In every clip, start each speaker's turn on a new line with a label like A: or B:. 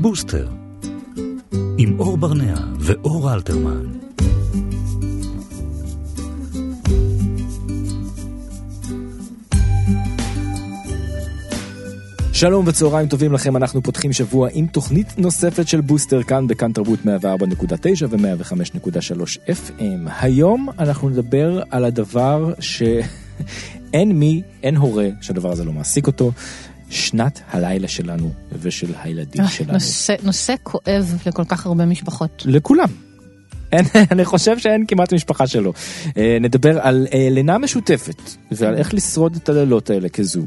A: בוסטר, עם אור ברנע ואור אלתרמן.
B: שלום וצהריים טובים לכם, אנחנו פותחים שבוע עם תוכנית נוספת של בוסטר כאן בכאן תרבות 104.9 ו-105.3 FM. היום אנחנו נדבר על הדבר שאין מי, אין הורה שהדבר הזה לא מעסיק אותו, שנת הלילה שלנו ושל הילדים שלנו.
C: נושא, נושא כואב לכל כך הרבה משפחות.
B: לכולם. אין, אני חושב שאין כמעט משפחה שלו. אה, נדבר על אה, לינה משותפת ועל איך לשרוד את הלילות האלה כזוג.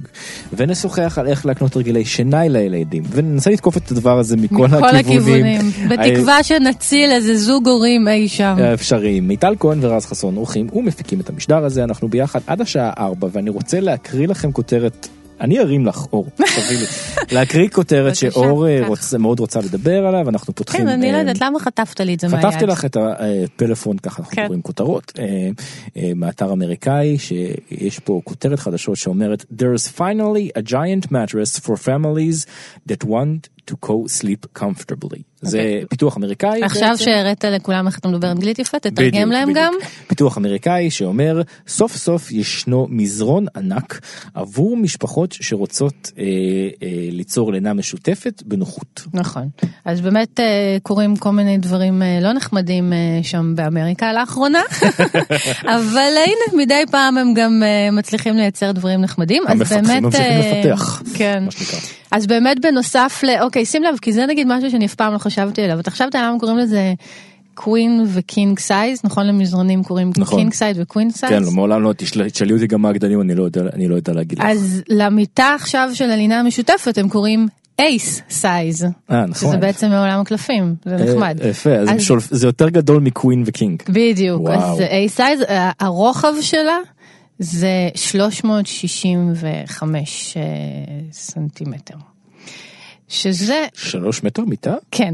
B: ונשוחח על איך להקנות רגילי שינה לילדים. וננסה לתקוף את הדבר הזה מכל,
C: מכל
B: הכיוונים.
C: הכיוונים. בתקווה שנציל איזה זוג הורים אי שם.
B: האפשריים. מיטל כהן ורז חסון עורכים ומפיקים את המשדר הזה, אנחנו ביחד עד השעה 4 ואני רוצה להקריא לכם כותרת. אני ארים לך אור, תביא לי. להקריא כותרת שאור אה, מאוד רוצה לדבר עליו, אנחנו פותחים.
C: כן, אני לא
B: אה,
C: יודעת למה חטפת לי את זה מהיד.
B: חטפתי לך את הפלאפון ככה אנחנו
C: כן.
B: קוראים כותרות אה, אה, מאתר אמריקאי שיש פה כותרת חדשות שאומרת there's finally a giant mattress for families that want to co-sleep comfortably. זה פיתוח אמריקאי.
C: אוקיי. עכשיו
B: בעצם.
C: שהראית לכולם איך אתה מדבר אנגלית יפה, תתרגם
B: בדיוק,
C: להם
B: בדיוק.
C: גם.
B: פיתוח אמריקאי שאומר סוף סוף ישנו מזרון ענק עבור משפחות שרוצות אה, אה, ליצור לינה משותפת בנוחות.
C: נכון. אז באמת אה, קורים כל מיני דברים אה, לא נחמדים אה, שם באמריקה לאחרונה, אבל הנה מדי פעם הם גם אה, מצליחים לייצר דברים נחמדים.
B: המפתחים ממשיכים
C: אה,
B: לפתח,
C: כן.
B: מה שנקרא.
C: אז באמת בנוסף ל... אוקיי, שים לב, כי זה נגיד משהו שאני אף פעם לא חשבתי עליו. אתה חשבת למה קוראים לזה queen ו king size, נכון? למזרונים קוראים
B: נכון.
C: king size ו queen size?
B: כן, לא, מעולם לא, תשאל- תשאלי אותי גם מה הגדלים, אני לא יודע, אני לא יודע להגיד לך.
C: אז למיטה עכשיו של הלינה המשותפת הם קוראים ace size.
B: אה, נכון.
C: שזה בעצם מעולם הקלפים, זה נחמד.
B: אה, יפה, אז
C: אז-
B: שולפ- זה יותר גדול מ queen ו king.
C: בדיוק,
B: וואו.
C: אז אייס סייז, הרוחב שלה זה 365 אה, סנטימטר. שזה,
B: שלוש מטר מיטה?
C: כן.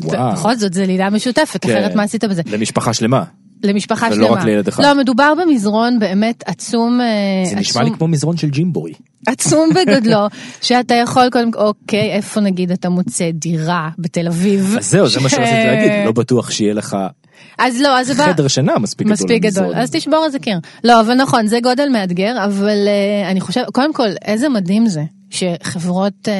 B: וואו.
C: בכל זאת זה לינה משותפת,
B: כן.
C: אחרת מה עשית בזה?
B: למשפחה שלמה.
C: למשפחה
B: ולא
C: שלמה.
B: רק לילד אחד.
C: לא, מדובר במזרון באמת עצום, אה,
B: זה נשמע לי כמו מזרון של ג'ימבוי.
C: עצום בגודלו, שאתה יכול קודם כל, אוקיי, איפה נגיד אתה מוצא דירה בתל אביב?
B: אז זהו, זה מה שרציתי להגיד, לא בטוח שיהיה לך
C: אז לא, אז.
B: חדר שינה מספיק גדול.
C: מספיק גדול. אז תשבור איזה קיר. לא, אבל נכון, זה גודל מאתגר, אבל uh, אני חושב, קודם כל, איזה מדהים זה, שחברות, uh,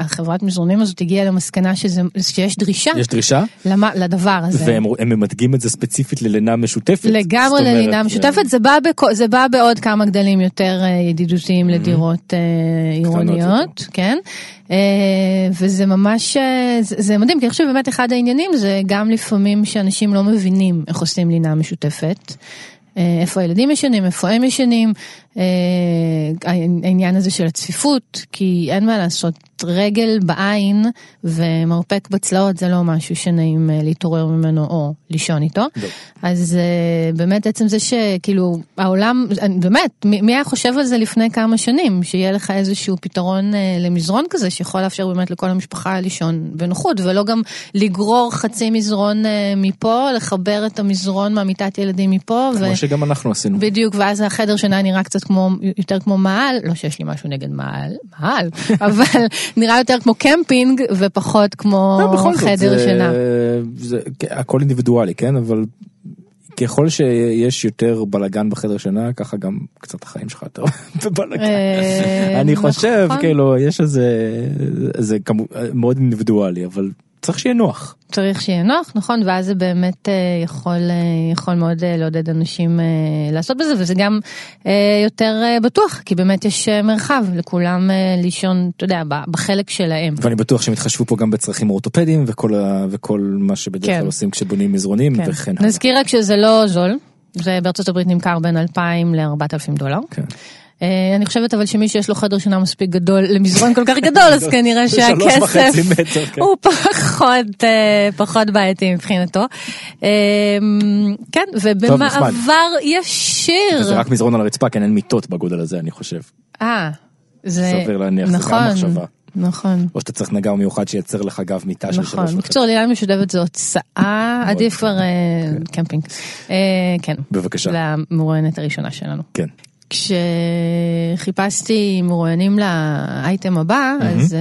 C: החברת מזרונים הזאת הגיעה למסקנה שזה, שיש דרישה
B: יש דרישה,
C: למה, לדבר הזה.
B: והם הם ממדגים את זה ספציפית ללינה משותפת.
C: לגמרי
B: אומרת,
C: ללינה
B: אה,
C: משותפת, זה בא, בכ... זה בא בעוד כמה גדלים יותר אה, ידידותיים לדירות אה, עירוניות, כן, אה, וזה ממש, אה, זה, זה מדהים, כי אני חושבת באמת אחד העניינים זה גם לפעמים שאנשים לא מבינים איך עושים לינה משותפת. אה, איפה הילדים ישנים, איפה הם ישנים, אה, העניין הזה של הצפיפות, כי אין מה לעשות, רגל בעין ומרפק בצלעות זה לא משהו שנעים אה, להתעורר ממנו או לישון איתו.
B: לא.
C: אז אה, באמת עצם זה שכאילו העולם, באמת, מי היה חושב על זה לפני כמה שנים, שיהיה לך איזשהו פתרון אה, למזרון כזה שיכול לאפשר באמת לכל המשפחה לישון בנוחות, ולא גם לגרור חצי מזרון מפה, לחבר את המזרון מהמיטת ילדים מפה. ו-
B: כמו שגם אנחנו עשינו.
C: בדיוק, ואז החדר שינה נראה קצת כמו, יותר כמו מאהל, לא שיש לי משהו נגד מאהל, מאהל, אבל נראה יותר כמו קמפינג ופחות כמו
B: לא,
C: חדר
B: זה-
C: שינה.
B: זה הכל אינדיבידואלי, כן? אבל ככל שיש יותר בלאגן בחדר שינה, ככה גם קצת החיים שלך יותר בבלאגן.
C: אה,
B: אני חושב,
C: נכון.
B: כאילו, יש איזה, זה מאוד אינדיבידואלי, אבל צריך שיהיה נוח.
C: צריך שיהיה נוח, נכון, ואז זה באמת אה, יכול, אה, יכול מאוד אה, לעודד אנשים לעשות בזה, וזה גם יותר בטוח, כי באמת יש מרחב לכולם לישון, אתה יודע, בחלק שלהם.
B: ואני בטוח שהם יתחשבו פה גם בצרכים אורתופדיים וכל, ה, וכל מה שבדרך
C: כן.
B: כלל עושים כשבונים מזרונים
C: כן.
B: וכן הלאה.
C: נזכיר רק שזה לא זול, זה בארצות הברית נמכר בין 2,000 ל-4,000 דולר.
B: כן.
C: אה, אני חושבת אבל שמי שיש לו חדר שינה מספיק גדול למזרון כל כך גדול אז כנראה שהכסף
B: כן.
C: הוא פחות אה, פחות בעייתי מבחינתו. אה, כן. ובמעבר ישיר.
B: זה רק מזרון על הרצפה, כן, אין מיטות בגודל הזה, אני חושב.
C: אה, זה
B: סביר להניח, זה גם
C: נכון,
B: מחשבה.
C: נכון.
B: או שאתה צריך נגר מיוחד שייצר לך גב מיטה של
C: נכון,
B: שלוש וחצי.
C: בקיצור לילה משותפת זה הוצאה, עדיף
B: נכון.
C: כבר אה, קמפינג. כן,
B: בבקשה.
C: למרואיינת הראשונה שלנו.
B: כן.
C: כשחיפשתי מרואיינים לאייטם הבא, mm-hmm. אז uh,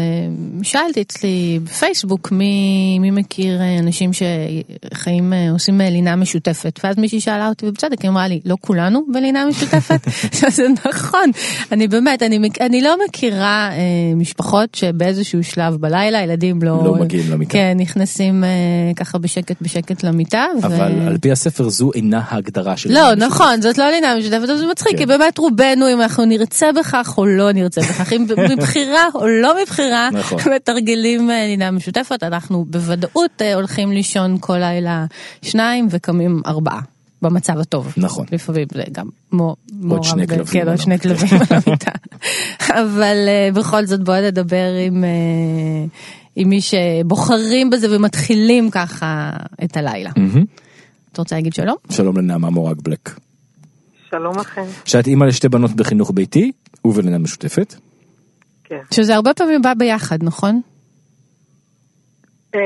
C: שאלתי אצלי בפייסבוק מי, מי מכיר אנשים שחיים, uh, עושים לינה משותפת, ואז מישהי שאלה אותי ובצדק, היא אמרה לי, לא כולנו בלינה משותפת? זה נכון, אני באמת, אני, אני לא מכירה uh, משפחות שבאיזשהו שלב בלילה ילדים לא,
B: לא מגיעים למיטה.
C: כן, נכנסים uh, ככה בשקט בשקט למיטה.
B: אבל ו... על פי הספר זו אינה ההגדרה של
C: לא, נכון, זאת לא לינה משותפת, זה מצחיק, כן. כי באמת רובנו, אם אנחנו נרצה בכך או לא נרצה בכך, אם מבחירה או לא מבחירה, נכון. מתרגלים לינה משותפת, אנחנו בוודאות הולכים לישון כל לילה שניים וקמים ארבעה. במצב הטוב.
B: נכון.
C: לפעמים זה גם מו,
B: עוד שני כלבים.
C: כן, עוד שני כלבים על המיטה. אבל uh, בכל זאת בוא נדבר עם, uh, עם מי שבוחרים בזה ומתחילים ככה את הלילה. Mm-hmm. אתה רוצה להגיד שלום?
B: שלום לנעמה מורג בלק.
D: שלום לכם.
B: שאת אימא לשתי בנות בחינוך ביתי ובלינה משותפת.
D: כן.
C: שזה הרבה פעמים בא ביחד, נכון?
D: אה,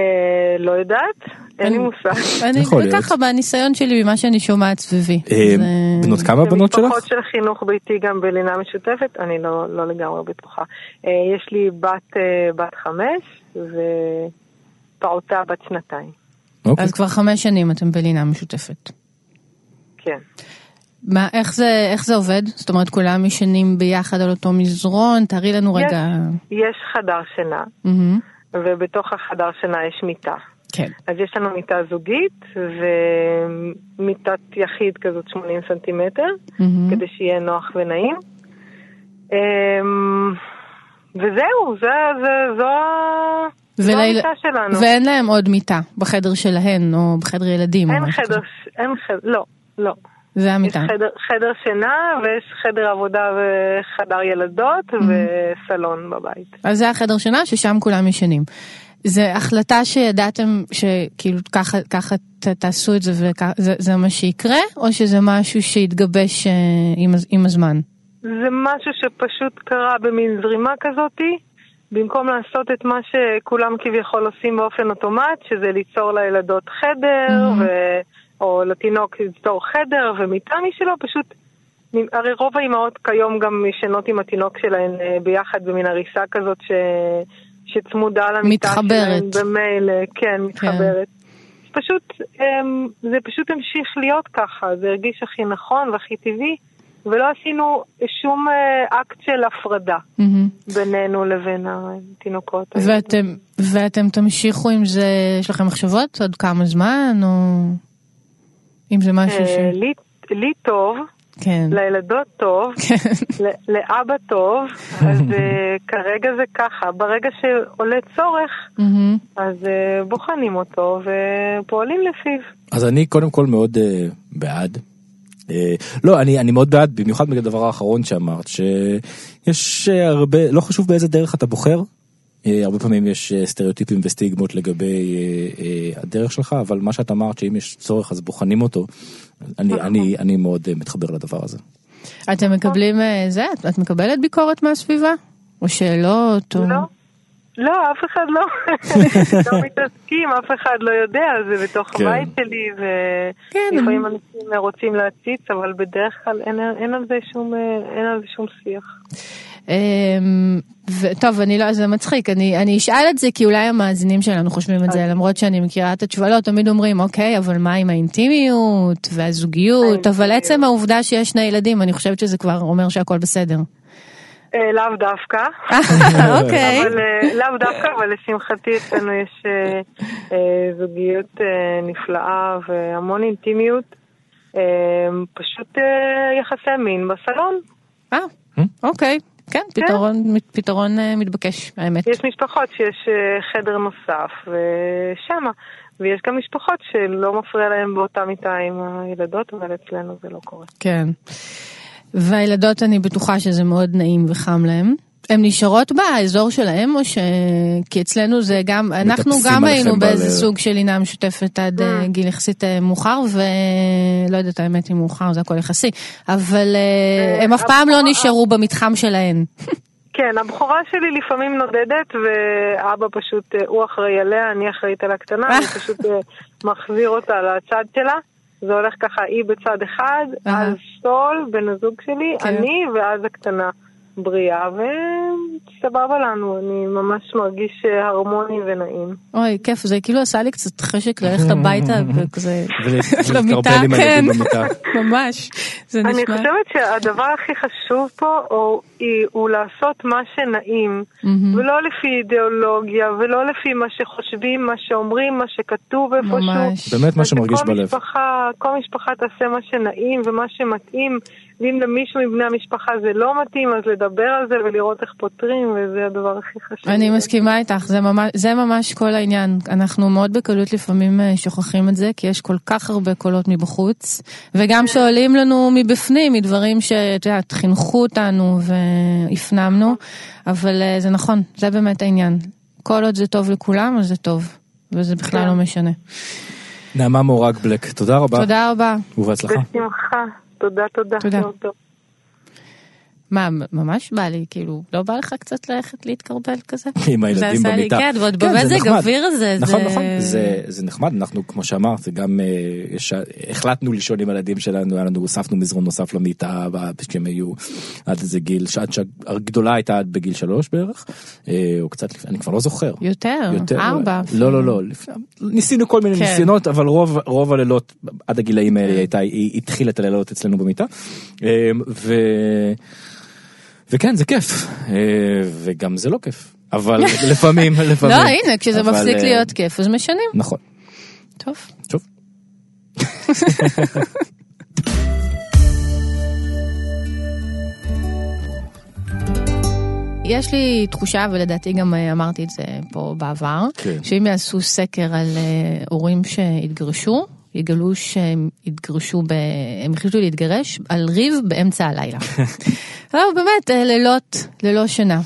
D: לא יודעת, אין לי מושג.
C: אני ככה בניסיון שלי ממה שאני שומעת סביבי.
B: אה, בנות כמה בנות שלך?
D: משפחות של חינוך ביתי גם בלינה משותפת, אני לא, לא לגמרי בטוחה. אה, יש לי בת בת חמש ופעוטה בת שנתיים.
C: אוקיי. אז כבר חמש שנים אתם בלינה משותפת.
D: כן.
C: מה, איך זה, איך זה עובד? זאת אומרת, כולם ישנים ביחד על אותו מזרון? תארי לנו
D: יש,
C: רגע.
D: יש חדר שינה, mm-hmm. ובתוך החדר שינה יש מיטה.
C: כן.
D: אז יש לנו מיטה זוגית ומיטת יחיד כזאת 80 סנטימטר, mm-hmm. כדי שיהיה נוח ונעים. אמ, וזהו, זה, זה, זו, זו המיטה שלנו.
C: ואין להם עוד מיטה בחדר שלהן או בחדר ילדים?
D: אין חדר, אין חדר, לא, לא.
C: זה המיטה.
D: יש חדר, חדר שינה ויש חדר עבודה וחדר ילדות mm-hmm. וסלון בבית.
C: אז זה החדר שינה ששם כולם ישנים. זה החלטה שידעתם שכאילו ככה, ככה ת, תעשו את זה וזה מה שיקרה, או שזה משהו שיתגבש uh, עם, עם הזמן?
D: זה משהו שפשוט קרה במין זרימה כזאתי, במקום לעשות את מה שכולם כביכול עושים באופן אוטומט, שזה ליצור לילדות חדר, mm-hmm. ו... או לתינוק ליצור חדר ומיטה משלו, פשוט, הרי רוב האימהות כיום גם ישנות עם התינוק שלהן אה, ביחד במין הריסה כזאת ש... שצמודה למיטה
C: מתחברת.
D: שלהן במייל, אה, כן, מתחברת. כן. פשוט, אמ, זה פשוט המשיך להיות ככה, זה הרגיש הכי נכון והכי טבעי. ולא עשינו שום אה, אקט של הפרדה mm-hmm. בינינו לבין התינוקות.
C: ואתם, ואתם תמשיכו עם זה, יש לכם מחשבות עוד כמה זמן, או אם זה משהו ש...
D: אה, לי, לי טוב,
C: כן.
D: לילדות טוב, כן. לאבא טוב, אז uh, כרגע זה ככה, ברגע שעולה צורך. אז uh, בוחנים אותו ופועלים לפיו.
B: אז אני קודם כל מאוד uh, בעד. Uh, לא, אני, אני מאוד בעד, במיוחד בגלל הדבר האחרון שאמרת, שיש הרבה, לא חשוב באיזה דרך אתה בוחר, אה, הרבה פעמים יש אה, סטריאוטיפים וסטיגמות לגבי אה, הדרך שלך, אבל מה שאת אמרת שאם יש צורך אז בוחנים אותו, אני, נכון. אני, אני מאוד מתחבר לדבר הזה.
C: אתם מקבלים זה? את מקבלת ביקורת מהסביבה? או שאלות? או...
D: לא. לא, אף אחד לא, לא מתעסקים, אף אחד לא יודע, זה בתוך כן. הבית שלי, ולפעמים כן. אנשים רוצים להציץ, אבל בדרך כלל אין, אין, על, זה שום, אין על זה שום שיח.
C: אמ, טוב, אני לא, זה מצחיק, אני, אני אשאל את זה כי אולי המאזינים שלנו חושבים את זה, למרות שאני מכירה את התשובה, לא, תמיד אומרים, אוקיי, אבל מה עם האינטימיות והזוגיות, אבל עצם העובדה שיש שני ילדים, אני חושבת שזה כבר אומר שהכל בסדר.
D: אה, לאו דווקא.
C: אוקיי.
D: אה, לאו דווקא, אבל לשמחתי אצלנו יש אה, זוגיות נפלאה והמון אינטימיות. פשוט יחסי מין בסלון.
C: אה, אוקיי. כן, כן, פתרון, פתרון אה, מתבקש, האמת.
D: יש משפחות שיש אה, חדר נוסף ושמה, ויש גם משפחות שלא מפריע להם באותה מיטה עם הילדות, אבל אצלנו זה לא קורה.
C: כן. והילדות, אני בטוחה שזה מאוד נעים וחם להם. הן נשארות באזור שלהם, או ש... כי אצלנו זה גם, אנחנו גם היינו באיזה סוג של לינה משותפת עד mm. גיל יחסית אה, מאוחר, ולא יודעת האמת אם מאוחר, זה הכל יחסי, אבל הם אף פעם לא נשארו במתחם שלהן.
D: כן, הבכורה שלי לפעמים נודדת, ואבא פשוט, הוא אחראי עליה, אני אחראית על הקטנה, אני פשוט מחזיר אותה לצד שלה.
E: זה הולך ככה, היא בצד אחד. אז סול, בן הזוג שלי,
C: כן.
E: אני ואז הקטנה בריאה, וסבבה לנו, אני ממש מרגיש הרמוני ונעים.
C: אוי, כיף, זה כאילו עשה לי קצת חשק ללכת הביתה וכזה למיטה, כן. ממש, זה
E: אני
C: נשמע.
E: חושבת שהדבר הכי חשוב פה הוא, לעשות מה שנעים. ולא לפי אידיאולוגיה, ולא לפי מה שחושבים, מה שאומרים, מה שכתוב איפשהו.
C: ממש.
B: באמת מה שמרגיש בלב.
E: כל משפחה תעשה מה שנעים ומה שמתאים, ואם למישהו מבני המשפחה זה לא מתאים, אז לדבר על זה ולראות איך פותרים, וזה הדבר הכי חשוב.
C: אני מסכימה איתך, זה ממש, זה ממש כל העניין. אנחנו מאוד בקלות לפעמים אה, שוכחים את זה, כי יש כל כך הרבה קולות מבחוץ, וגם שעולים לנו מבפנים, מדברים שאת יודעת, חינכו אותנו והפנמנו, אבל אה, זה נכון, זה באמת העניין. כל עוד זה טוב לכולם, אז זה טוב, וזה בכלל
E: כן.
C: לא משנה.
B: נעמה מורג בלק, תודה רבה.
C: תודה רבה.
B: ובהצלחה.
E: בשמחה. תודה, תודה.
C: תודה. מה, ממש בא לי, כאילו, לא בא לך קצת ללכת להתקרבל כזה?
B: עם הילדים
C: זה
B: במיטה.
C: כן, ועוד
B: כן, זה
C: במזג. אוויר הזה,
B: נכון,
C: זה...
B: נכון, זה, זה נחמד, אנחנו כמו שאמרת, זה גם, אה, החלטנו לישון עם הילדים שלנו, היה לנו, הוספנו מזרון נוסף למיטה, כשהם היו עד איזה גיל, שעד שהגדולה הייתה עד בגיל שלוש בערך, אה, או קצת לפני, אני כבר לא זוכר.
C: יותר, ארבע.
B: לא, לא, לא, ניסינו כל מיני
C: כן.
B: ניסיונות, אבל רוב, הלילות, עד הגילאים האלה היא הייתה, היא התחילה את הלילות אצלנו במיטה. אה, ו... וכן זה כיף אה, וגם זה לא כיף אבל לפעמים לפעמים
C: לא, הנה, כשזה
B: אבל,
C: מפסיק
B: אה,
C: להיות כיף, אז משנים.
B: נכון
C: טוב.
B: טוב.
C: יש לי תחושה, ולדעתי גם אה, אמרתי את זה פה בעבר,
B: כן.
C: שאם יעשו סקר על הורים שהתגרשו, יגלו שהם התגרשו, ב... הם החליטו להתגרש על ריב באמצע הלילה. לא, באמת, אה, לילות, ללא שינה.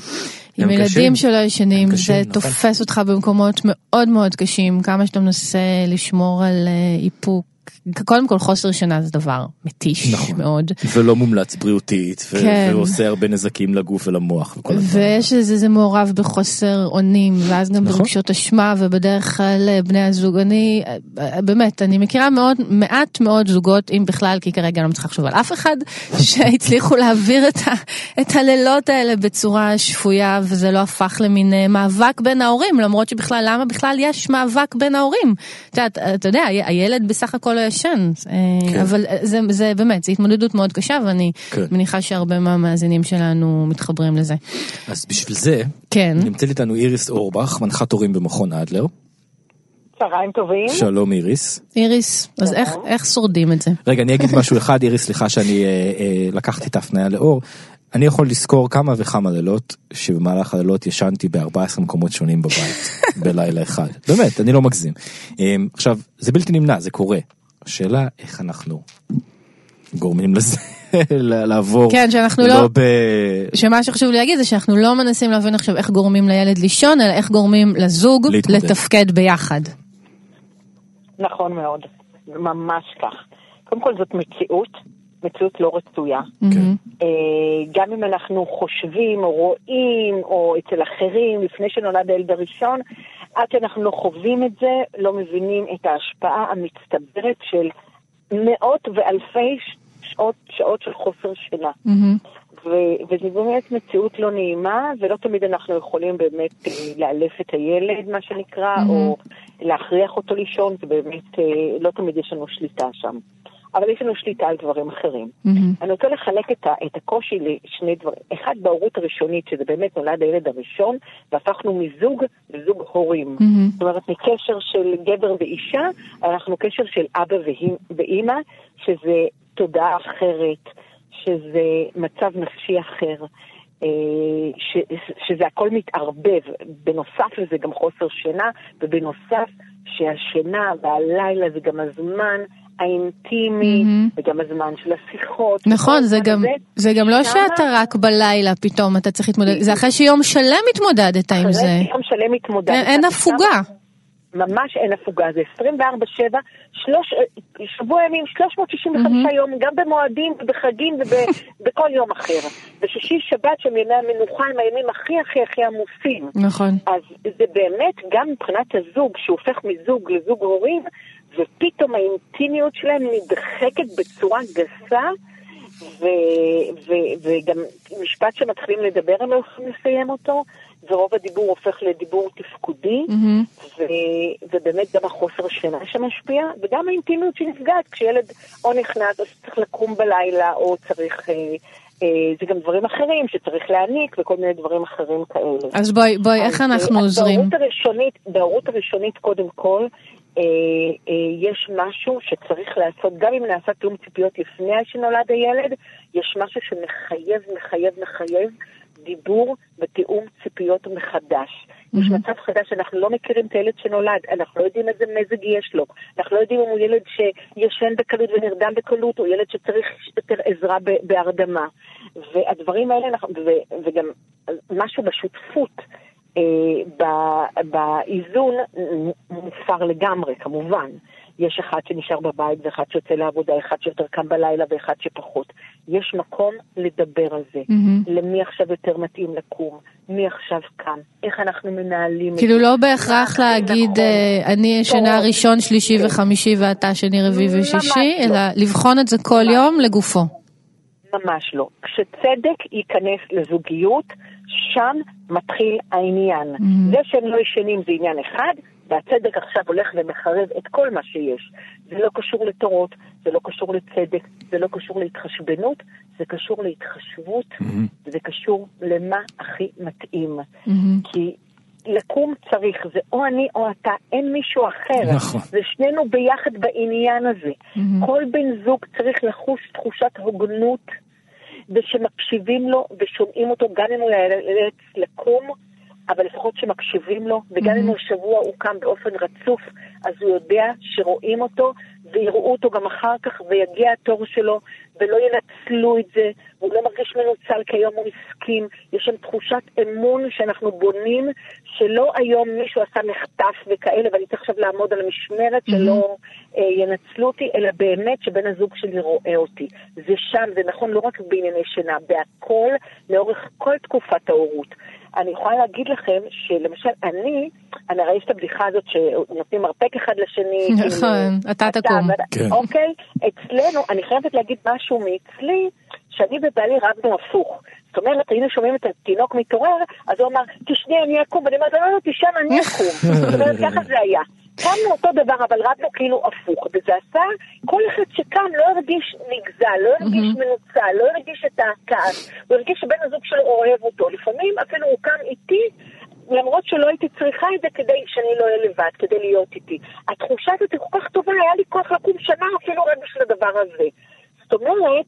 C: עם ילדים
B: קשים.
C: שלא ישנים,
B: הם קשים,
C: זה
B: נכון.
C: תופס אותך במקומות מאוד מאוד קשים, כמה שאתה מנסה לשמור על אה, איפוק. קודם כל חוסר שינה זה דבר מתיש
B: נכון.
C: מאוד.
B: ולא מומלץ בריאותית ו-
C: כן.
B: ועושה הרבה נזקים לגוף ולמוח.
C: ויש איזה זה מעורב בחוסר אונים ואז גם
B: נכון.
C: ברגשות אשמה ובדרך כלל אה, בני הזוג אני אה, באמת אני מכירה מאוד מעט מאוד זוגות אם בכלל כי כרגע אני לא מצליחה לחשוב על אף אחד שהצליחו להעביר את, ה, את הלילות האלה בצורה שפויה וזה לא הפך למין אה, מאבק בין ההורים למרות שבכלל למה בכלל יש מאבק בין ההורים. את יודעת, אתה יודע הילד בסך הכל לא ישן אה,
B: כן.
C: אבל זה, זה באמת זה התמודדות מאוד קשה ואני
B: כן.
C: מניחה שהרבה מהמאזינים שלנו מתחברים לזה.
B: אז בשביל זה
C: כן.
B: נמצאת איתנו איריס אורבך מנחת הורים במכון אדלר
E: צהריים טובים.
B: שלום איריס.
C: איריס, אז איך, איך שורדים את זה?
B: רגע אני אגיד משהו אחד איריס סליחה שאני אה, אה, לקחתי את ההפניה לאור. אני יכול לזכור כמה וכמה לילות שבמהלך הלילות ישנתי ב-14 מקומות שונים בבית בלילה אחד באמת אני לא מגזים. אה, עכשיו זה בלתי נמנע זה קורה. השאלה איך אנחנו גורמים לזה לעבור.
C: כן, שאנחנו לא-
B: ב...
C: שמה שחשוב לי להגיד זה שאנחנו לא מנסים להבין עכשיו איך גורמים לילד לישון, אלא איך גורמים לזוג
B: להתמודד.
C: לתפקד ביחד.
F: נכון מאוד, ממש כך. קודם כל זאת מציאות, מציאות לא רצויה.
C: מהמם.
F: אה, גם אם אנחנו חושבים או רואים או אצל אחרים לפני שנולד הילד הראשון, עד שאנחנו לא חווים את זה, לא מבינים את ההשפעה המצטברת של מאות ואלפי שעות, שעות של חוסר שינה.
C: מהמם.
F: ו- וזו באמת מציאות לא נעימה, ולא תמיד אנחנו יכולים באמת אה, לאלף את הילד, מה שנקרא,
C: Mhm.
F: או להכריח אותו לישון, זה באמת, אה, לא תמיד יש לנו שליטה שם. אבל יש לנו שליטה על דברים אחרים.
C: מהמם.
F: אני רוצה לחלק את, ה- את הקושי לשני דברים. אחד, בהורות הראשונית, שזה באמת נולד הילד הראשון, והפכנו מזוג לזוג הורים.
C: מהמם.
F: זאת אומרת, מקשר של גבר ואישה, אנחנו קשר של אבא ואימא, שזה תודעה אחרת, שזה מצב נפשי אחר, אה, ש, שזה הכל מתערבב. בנוסף לזה גם חוסר שינה, ובנוסף שהשינה והלילה זה גם הזמן האינטימי,
C: מהמם.
F: וגם הזמן של השיחות.
C: נכון, זה גם,
F: הזה.
C: זה גם לא שאתה רק בלילה פתאום אתה צריך להתמודד, זה אחרי שיום שלם התמודדת עם זה.
F: אחרי יום שלם מתמודד.
C: אין- אין הפוגה.
F: ממש אין הפוגה, זה 24-7, שלוש, שבוע ימים, 365
C: מהמם.
F: יום, גם במועדים ובחגים ובכל יום אחר. ושישי שבת שהם ימי המנוחה הם הימים הכי הכי הכי עמוסים.
C: נכון.
F: אז זה באמת, גם מבחינת הזוג, שהופך מזוג לזוג הורים, ופתאום האינטימיות שלהם נדחקת בצורה גסה, ו- ו- וגם משפט שמתחילים לדבר הם לא יכולים לסיים אותו, ורוב הדיבור הופך לדיבור תפקודי,
C: מהמם.
F: ו- ובאמת גם החוסר שינה שמשפיע, וגם האינטימיות שנפגעת כשילד או נכנס או שצריך לקום בלילה, או צריך... אה, אה, זה גם דברים אחרים שצריך להעניק וכל מיני דברים אחרים כאלה.
C: אז בואי, בואי, איך
F: אה,
C: אנחנו
F: אז
C: עוזרים?
F: בהורות הראשונית, בהורות הראשונית קודם כל, אה, אה, יש משהו שצריך לעשות, גם אם נעשה תיאום ציפיות לפני שנולד הילד, יש משהו שמחייב, מחייב, מחייב דיבור ותיאום ציפיות מחדש. יש מצב חדש שאנחנו לא מכירים את הילד שנולד, אנחנו לא יודעים איזה מזג יש לו, אנחנו לא יודעים אם הוא ילד שישן בקלות ונרדם בקלות, או ילד שצריך יותר עזרה בהרדמה. והדברים האלה, אנחנו- ו- וגם משהו בשותפות. אה, באיזון מופר לגמרי, כמובן. יש אחד שנשאר בבית ואחד שיוצא לעבודה, אחד שיותר קם בלילה ואחד שפחות. יש מקום לדבר על זה.
C: מהמם.
F: למי עכשיו יותר מתאים לקום, מי עכשיו קם, איך אנחנו מנהלים את
C: כאילו
F: זה.
C: לא בהכרח
F: מה
C: להגיד
F: נכון.
C: אני ישנה. ראשון, שלישי
F: כן.
C: וחמישי ואתה שני, רביעי ושישי,
F: לא.
C: אלא לבחון את זה כל
F: ממש.
C: יום לגופו.
F: ממש לא. כשצדק ייכנס לזוגיות, שם מתחיל העניין.
C: Mhm.
F: זה שהם לא ישנים זה עניין אחד, והצדק עכשיו הולך ומחרב את כל מה שיש. זה לא קשור לתורות, זה לא קשור לצדק, זה לא קשור להתחשבנות, זה קשור להתחשבות, זה קשור למה הכי מתאים.
C: מהמם.
F: כי לקום צריך, זה או אני או אתה, אין מישהו אחר.
B: נכון.
F: זה שנינו ביחד בעניין הזה.
C: מהמם.
F: כל בן זוג צריך לחוש תחושת הוגנות, ושמקשיבים לו ושומעים אותו, גם אם הוא ייאלץ לקום, אבל לפחות שמקשיבים לו, וגם אם הוא שבוע הוא קם באופן רצוף, אז הוא יודע שרואים אותו, ויראו אותו גם אחר כך, ויגיע התור שלו, ולא ינצלו את זה, והוא לא מרגיש מנוצל כי היום הוא הסכים. יש שם תחושת אמון שאנחנו בונים, שלא היום מישהו עשה מחטף וכאלה, ואני צריך עכשיו לעמוד על המשמרת שלא אה, ינצלו אותי, אלא באמת שבן הזוג שלי רואה אותי. זה שם, זה נכון לא רק בענייני שינה, בהכל, לאורך כל תקופת ההורות. אני יכולה להגיד לכם שלמשל אני, אני הרי יש את הבדיחה הזאת שנותנים מרפק אחד לשני.
C: נכון,
F: כאילו,
C: אתה תקום.
B: כן.
F: אוקיי? אצלנו, אני חייבת להגיד משהו מאצלי, שאני ובעלי רבנו הפוך. זאת אומרת, היינו שומעים את התינוק מתעורר, אז הוא אמר, תשני, אני אקום, ואני אומרת, לא, לא, תישן, אני אקום. זאת אומרת, ככה זה היה. קמנו אותו דבר, אבל רבנו כאילו הפוך. וזה עשה, כל אחד שקם לא הרגיש נגזל, לא הרגיש מנוצל, לא הרגיש את הכעס. הוא הרגיש שבן הזוג שלו אוהב אותו. לפעמים אפילו הוא קם איתי, למרות שלא הייתי צריכה את זה כדי שאני לא אהיה לבד, כדי להיות איתי. התחושה הזאת היא כל כך טובה, היה לי כוח לקום שנה אפילו רק בשביל הדבר הזה. זאת אומרת,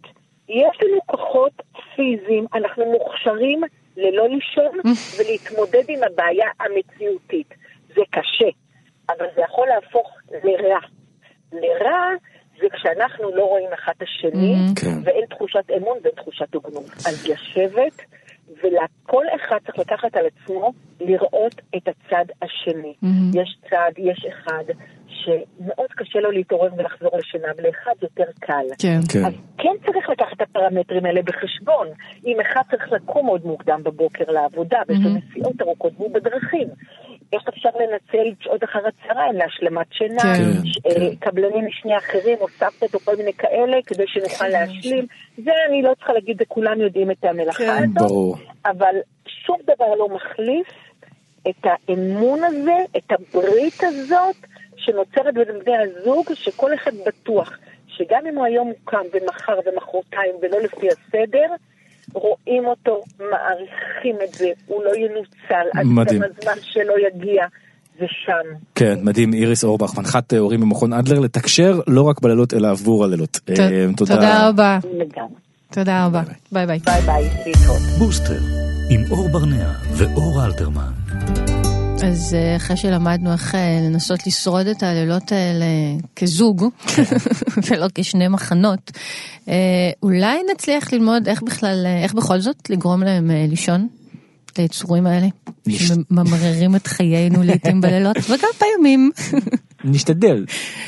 F: יש לנו כוחות פיזיים, אנחנו מוכשרים ללא לישון ולהתמודד עם הבעיה המציאותית. זה קשה, אבל זה יכול להפוך לרע. לרע זה כשאנחנו לא רואים אחד את השני,
B: כן.
F: ואין תחושת אמון ואין תחושת הוגנות. אז לשבת, וכל אחד צריך לקחת על עצמו לראות את הצד השני. יש צד, יש אחד שמאוד קשה לו להתעורר ולחזור לשינה, ולאחד יותר קל.
C: כן.
B: כן.
F: אז כן צריך לקחת את הפרמטרים האלה בחשבון. אם אחד צריך לקום מאוד מוקדם בבוקר לעבודה, ויש לו נסיעות ארוכות והוא בדרכים. איך אפשר לנצל את שעות אחר הצהריים להשלמת שינה,
C: כן,
F: ש- אה,
B: כן.
F: קבלני משנה אחרים, הוספת או כל מיני כאלה, כדי שנוכל להשלים. זה אני לא צריכה להגיד, זה כולם יודעים את המלאכה הזאת.
B: ברור.
F: אבל שום דבר לא מחליף את האמון הזה, את הברית הזאת, שנוצרת בין בני הזוג, שכל אחד בטוח שגם אם הוא היום מוקם ומחר ומחרתיים ולא לפי הסדר, רואים אותו, מעריכים את זה, הוא לא ינוצל, עד
B: מדהים.
F: גם הזמן שלו יגיע, זה שם.
B: כן, מדהים, איריס אורבך, מנחת הורים במכון אדלר, לתקשר לא רק בלילות אלא עבור הלילות. אה,
C: תודה רבה.
F: לגמרי.
C: תודה רבה. ביי ביי.
F: ביי ביי, להתראות.
A: בוסטר, עם אור ברנע ואור אלתרמן.
C: אז אה, אחרי שלמדנו איך אה, לנסות לשרוד את הלילות האלה כזוג, ולא כשני מחנות, אה, אולי נצליח ללמוד איך בכלל, איך בכל זאת לגרום להם לישון, ליצורים האלה,
B: נש-
C: שממררים את חיינו לעיתים בלילות, וגם בימים.
B: נשתדל,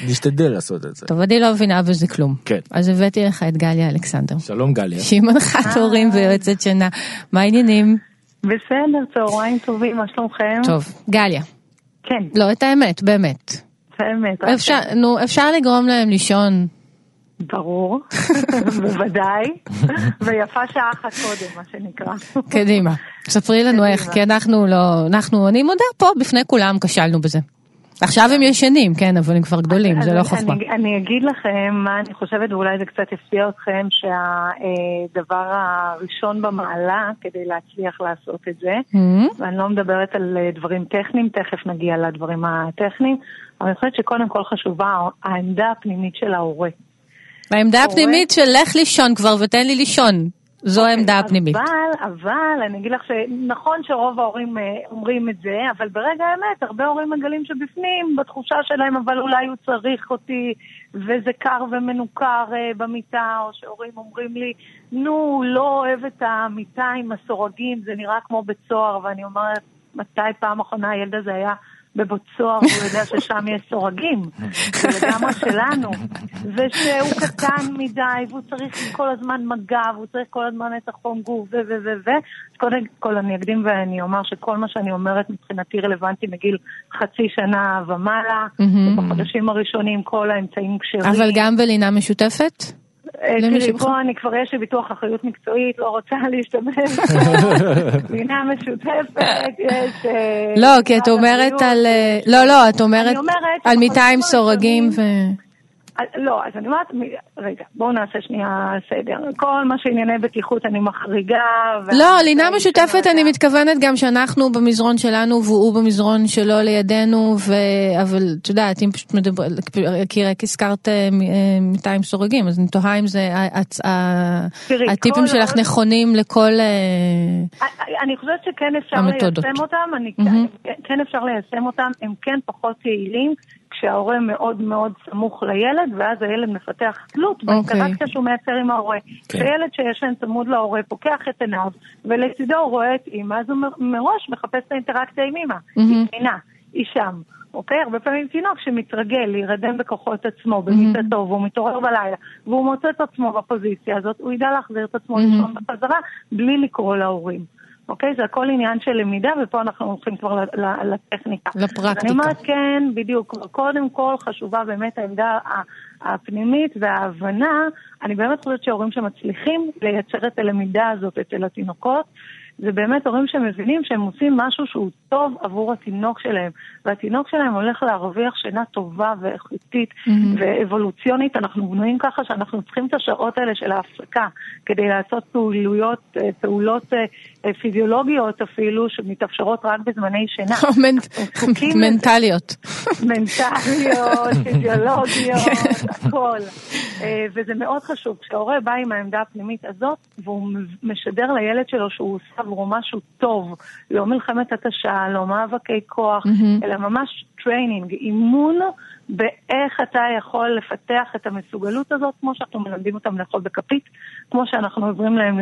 B: נשתדל לעשות את זה.
C: טוב, אני לא מבינה בזה כלום.
B: כן.
C: אז הבאתי לך את גליה אלכסנדר.
B: שלום גליה.
C: שהיא מנחת הורים ויועצת שינה. מה העניינים?
G: בסדר, צהריים טובים, מה שלומכם?
C: טוב, גליה.
G: כן,
C: לא, את האמת, באמת.
E: באמת.
C: אפשר, נו, אפשר לגרום להם לישון.
E: ברור, בוודאי, ויפה שעה אחת קודם, מה שנקרא.
C: קדימה, ספרי לנו איך, כי אנחנו לא, אנחנו, אני מודה פה בפני כולם כשלנו בזה. עכשיו הם ישנים, כן, אבל הם כבר גדולים, זה לא חוכמה.
E: אני, אני אגיד לכם מה אני חושבת, ואולי זה קצת יפתיע אתכם, שהדבר הראשון במעלה כדי להצליח לעשות את זה,
C: Mm-hmm.
E: ואני לא מדברת על אה, דברים טכניים, תכף נגיע לדברים הטכניים, אבל אני חושבת שקודם כל חשובה העמדה הפנימית של ההורה.
C: העמדה הפנימית של לך לישון כבר ותן לי לישון. זו העמדה הפנימית.
E: אבל, אבל, אני אגיד לך שנכון שרוב ההורים אה, אומרים את זה, אבל ברגע האמת, הרבה הורים מגלים שבפנים, בתחושה שלהם, אבל אולי הוא צריך אותי, וזה קר ומנוכר אה, במיטה, או שהורים אומרים לי, נו, לא אוהב את המיטה עם הסורגים, זה נראה כמו בית סוהר, ואני אומרת, מתי פעם אחרונה הילד הזה היה בבית סוהר, והוא יודע ששם יש סורגים, זה לגמרי שלנו, ושהוא קטן מדי, והוא צריך כל הזמן מגע, והוא צריך כל הזמן את החום גוף, ו... ו... ו... ו... אז קודם כל אני אקדים ואני אומר שכל מה שאני אומרת מבחינתי רלוונטי מגיל חצי שנה ומעלה, ובחודשים הראשונים כל האמצעים כשרים.
C: אבל גם בלינה משותפת?
E: אה, תראי,
C: שבח-
E: פה אני כבר יש לי ביטוח אחריות מקצועית, לא רוצה להשתמש. בינה משותפת, יש... אה,
C: לא, כי את אומרת על... אה, לא, לא, את אומרת על מיטה עם
E: שבחודשים
C: סורגים ו...
E: לא, אז אני אומרת, רגע, בואו נעשה שנייה סדר. כל מה שענייני בטיחות אני מחריגה.
C: לא, לינה משותפת אני. מתכוונת גם שאנחנו במזרון שלנו והוא במזרון שלו לידינו, ו... אבל את יודעת, אם פשוט מדבר, כי רק הזכרת אה, מ- אה, מיטה עם סורגים, אז אני תוהה אם זה, הטיפים שלך נכונים לכל... אה,
E: אני חושבת שכן אפשר. ליישם אותם,
C: מהמם.
E: כן אפשר ליישם אותם, הם כן פחות יעילים כשההורה מאוד מאוד סמוך לילד, ואז הילד מפתח תלות
C: אוקיי.
E: באינטראקציה שהוא מייצר עם ההורה. כשילד שישן צמוד להורה פוקח את עיניו, ולצידו הוא רואה את אימא, אז הוא מראש מחפש את האינטראקציה עם אימא.
C: מהמם.
E: היא זמינה, היא שם. אוקיי? הרבה פעמים תינוק שמתרגל להירדם בכוחות עצמו, במיטתו, והוא מתעורר בלילה, והוא מוצא את עצמו בפוזיציה הזאת, הוא ידע להחזיר את עצמו לישון בחזרה, בלי לקרוא להורים. אוקיי? זה הכל עניין של למידה, ופה אנחנו הולכים כבר לטכניקה.
C: לפרקטיקה.
E: אני אומרת, כן, בדיוק. קודם כל חשובה באמת העמדה הפנימית וההבנה. אני באמת חושבת שהורים שמצליחים לייצר את הלמידה הזאת אצל התינוקות, זה באמת הורים שמבינים שהם עושים משהו שהוא טוב עבור התינוק שלהם, והתינוק שלהם הולך להרוויח שינה טובה ואיכותית ואבולוציונית. אנחנו בנויים ככה שאנחנו צריכים את השעות האלה של ההפסקה כדי לעשות פעילויות, אה, פעולות אה, אה, פיזיולוגיות אפילו, שמתאפשרות רק בזמני שינה.
C: מנטליות.
E: מנטליות, פיזיולוגיות, הכל. וזה מאוד חשוב. כשההורה בא עם העמדה הפנימית הזאת, והוא משדר לילד שלו שהוא עושה עבורו משהו טוב, לא מלחמת התשה, לא מאבקי כוח, אלא ממש טריינינג, אימון באיך אתה יכול לפתח את המסוגלות הזאת, כמו שאנחנו מלמדים אותם לאכול בכפית, כמו שאנחנו עוזרים להם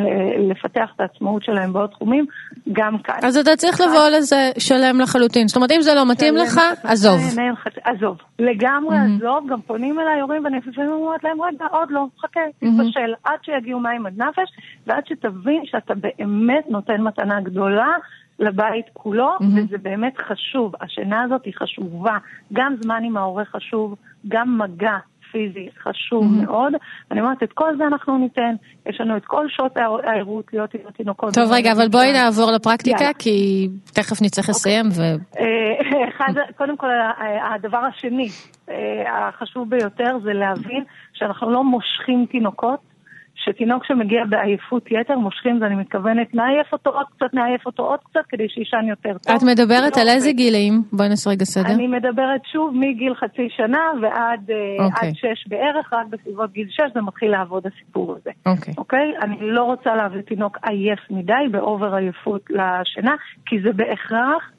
E: לפתח את העצמאות שלהם בעוד תחומים, גם כאן.
C: אז אתה צריך לבוא לזה שלם לחלוטין. זאת אומרת, אם זה לא מתאים לך, עזוב.
E: עזוב. לגמרי עזוב, גם פונים אליי הורים ואני לפעמים אומרת להם, רגע, עוד לא, חכה, תתבשל, עד שיגיעו מים עד נפש, ועד שתבין שאתה באמת נותן מתנה גדולה. לבית כולו, וזה באמת חשוב. השינה הזאת היא חשובה. גם זמן עם ההורה חשוב, גם מגע פיזי חשוב מאוד. אני אומרת, את כל זה אנחנו ניתן. יש לנו את כל שעות הער- הערות להיות עם התינוקות.
C: טוב, רגע, אבל בואי נעבור לפרקטיקה,
E: יאללה.
C: כי תכף נצטרך לסיים, ו...
E: אה, אחד, קודם כל, ה- הדבר השני אה, החשוב ביותר זה להבין שאנחנו לא מושכים תינוקות, שתינוק שמגיע בעייפות יתר, מושכים, זה אני מתכוונת, נעייף אותו עוד קצת, נעייף אותו עוד קצת, כדי שיישן יותר טוב.
C: את מדברת
E: לא
C: על איזה
E: עובד.
C: גילאים? בואי נעשה רגע סדר.
E: אני מדברת שוב מגיל חצי שנה ועד אה,
C: אוקיי.
E: עד שש בערך, רק בסביבות גיל שש זה מתחיל לעבוד הסיפור הזה.
C: אוקיי.
E: אוקיי? אני לא רוצה להביא תינוק עייף מדי, באובר עייפות לשינה, כי זה בהכרח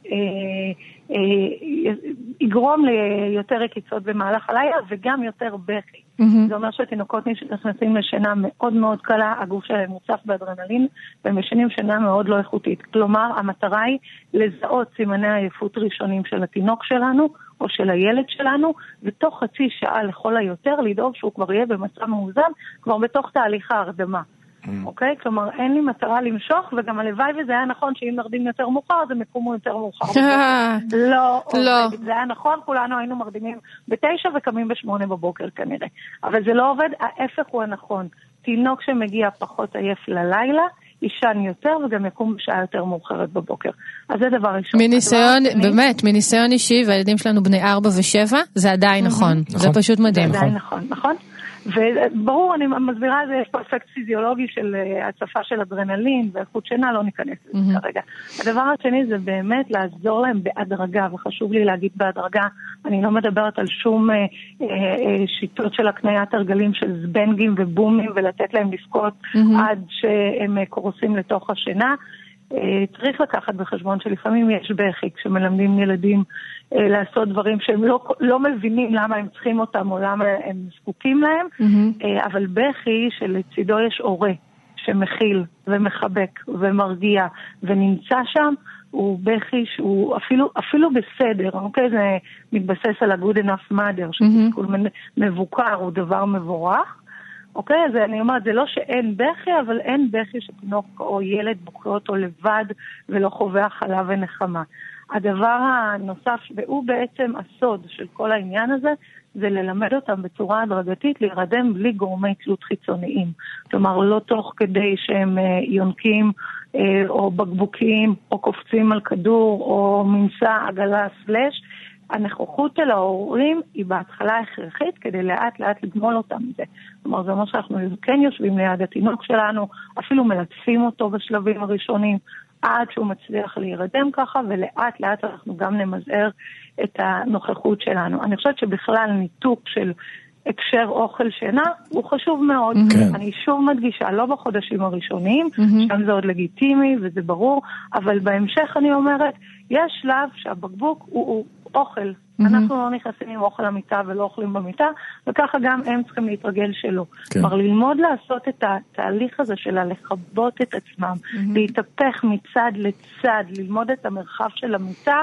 E: יגרום ליותר רקיצות במהלך הלילה וגם יותר בכי.
C: מהמם.
E: זה אומר שתינוקות נכנסים לשינה מאוד מאוד קלה, הגוף שלהם מוצף באדרנלין, והם ישנים שינה מאוד לא איכותית. כלומר, המטרה היא לזהות סימני עייפות ראשונים של התינוק שלנו, או של הילד שלנו, ותוך חצי שעה לכל היותר לדאוג שהוא כבר יהיה במצב מאוזן, כבר בתוך תהליך ההרדמה. אוקיי? כלומר, אין לי מטרה למשוך, וגם הלוואי וזה היה נכון שאם נרדים יותר מאוחר, אז הם יקומו יותר מאוחר. לא,
C: לא.
E: עובד. זה היה נכון, כולנו היינו מרדימים בתשע וקמים בשמונה בבוקר כנראה. אבל זה לא עובד, ההפך הוא הנכון. תינוק שמגיע פחות עייף ללילה, יישן יותר וגם יקום בשעה יותר מאוחרת בבוקר. אז זה דבר ראשון.
C: מניסיון,
E: השני-
C: באמת, מניסיון אישי, והילדים שלנו בני ארבע ושבע, זה עדיין נכון. זה
B: נכון.
C: פשוט מדהים.
E: זה עדיין נכון, נכון. וברור, אני מסבירה את זה, יש פה אפקט פיזיולוגי של אה, הצפה של אדרנלין ואיכות שינה, לא ניכנס לזה כרגע. הדבר השני זה באמת לעזור להם בהדרגה, וחשוב לי להגיד בהדרגה, אני לא מדברת על שום אה, אה, אה, שיטות של הקניית הרגלים של זבנגים ובומים ולתת להם לבכות עד שהם אה, קורסים לתוך השינה. אה, צריך לקחת בחשבון שלפעמים יש בכי כשמלמדים ילדים אה, לעשות דברים שהם לא, לא מבינים למה הם צריכים אותם או למה הם זקוקים להם, אה, אבל בכי שלצידו יש הורה שמכיל ומחבק ומרגיע ונמצא שם, הוא בכי שהוא אפילו, אפילו בסדר, אוקיי? זה מתבסס על ה-good enough mother, שתסכול מבוקר הוא דבר מבורך. אוקיי? אז אני אומרת, זה לא שאין בכי, אבל אין בכי שתינוק או ילד בוכה אותו לבד ולא חווה הכלה ונחמה. הדבר הנוסף, והוא בעצם הסוד של כל העניין הזה, זה ללמד אותם בצורה הדרגתית להירדם בלי גורמי תלות חיצוניים. כלומר, לא תוך כדי שהם אה, יונקים אה, או בקבוקים או קופצים על כדור או מנסה עגלה סלאש. הנוכחות של ההורים היא בהתחלה הכרחית כדי לאט לאט לגמול אותם מזה. כלומר, זה אומר שאנחנו כן יושבים ליד התינוק שלנו, אפילו מלטפים אותו בשלבים הראשונים, עד שהוא מצליח להירדם ככה, ולאט לאט אנחנו גם נמזער את הנוכחות שלנו. אני חושבת שבכלל ניתוק של הקשר אוכל שינה הוא חשוב מאוד.
B: כן.
E: אני שוב מדגישה, לא בחודשים הראשונים, שם זה עוד לגיטימי וזה ברור, אבל בהמשך אני אומרת, יש שלב שהבקבוק הוא, הוא אוכל. אנחנו לא נכנסים עם אוכל למיטה ולא אוכלים במיטה, וככה גם הם צריכים להתרגל שלא.
B: כן.
E: כלומר, ללמוד לעשות את התהליך הזה של לכבות את עצמם, להתהפך מצד לצד, ללמוד את המרחב של המיטה,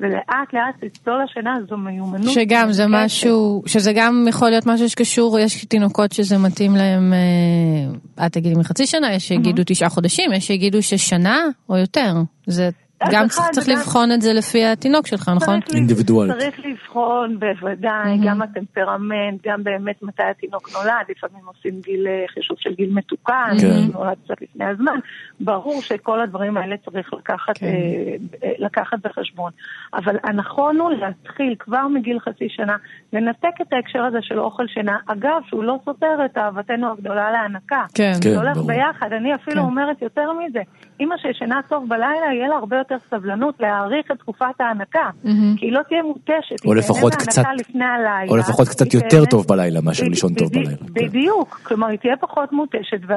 E: ולאט לאט לצלול לשינה זו מיומנות.
C: שגם זה
E: מורכבת.
C: משהו, שזה גם יכול להיות משהו שקשור, יש תינוקות שזה מתאים להם, אה, את תגידי מחצי שנה, יש שיגידו תשעה חודשים, יש שיגידו ששנה או יותר. זה גם
E: אחד,
C: צריך צריך
E: וגם-
C: לבחון את זה לפי התינוק שלך, נכון?
E: צריך
B: אינדיבידואלית.
E: צריך לבחון בוודאי, גם הטמפרמנט, גם באמת מתי התינוק נולד, לפעמים עושים גיל, אה, חישוב של גיל מתוקן. הוא נולד קצת לפני הזמן, ברור שכל הדברים האלה צריך לקחת,
C: כן.
E: אה, לקחת בחשבון. אבל הנכון הוא להתחיל כבר מגיל חצי שנה, לנתק את ההקשר הזה של אוכל שינה, אגב, שהוא לא סותר את אהבתנו הגדולה להנקה.
C: כן.
B: כן.
E: זה הולך
B: ברור.
E: ביחד, אני אפילו
C: כן.
E: אומרת יותר מזה, אימא שישנה טוב בלילה, יהיה לה הרבה יותר סבלנות להאריך את תקופת ההנקה, כי היא לא תהיה מותשת,
B: או
E: היא
B: לפחות
E: תהנה
B: קצת-
E: לפני הלילה.
B: או לפחות קצת יותר
E: תהנה-
B: טוב בלילה מאשר
E: בדי-
B: לישון טוב
E: בדי-
B: בלילה. כן.
E: בדיוק, כלומר היא תהיה פחות מותשת ו-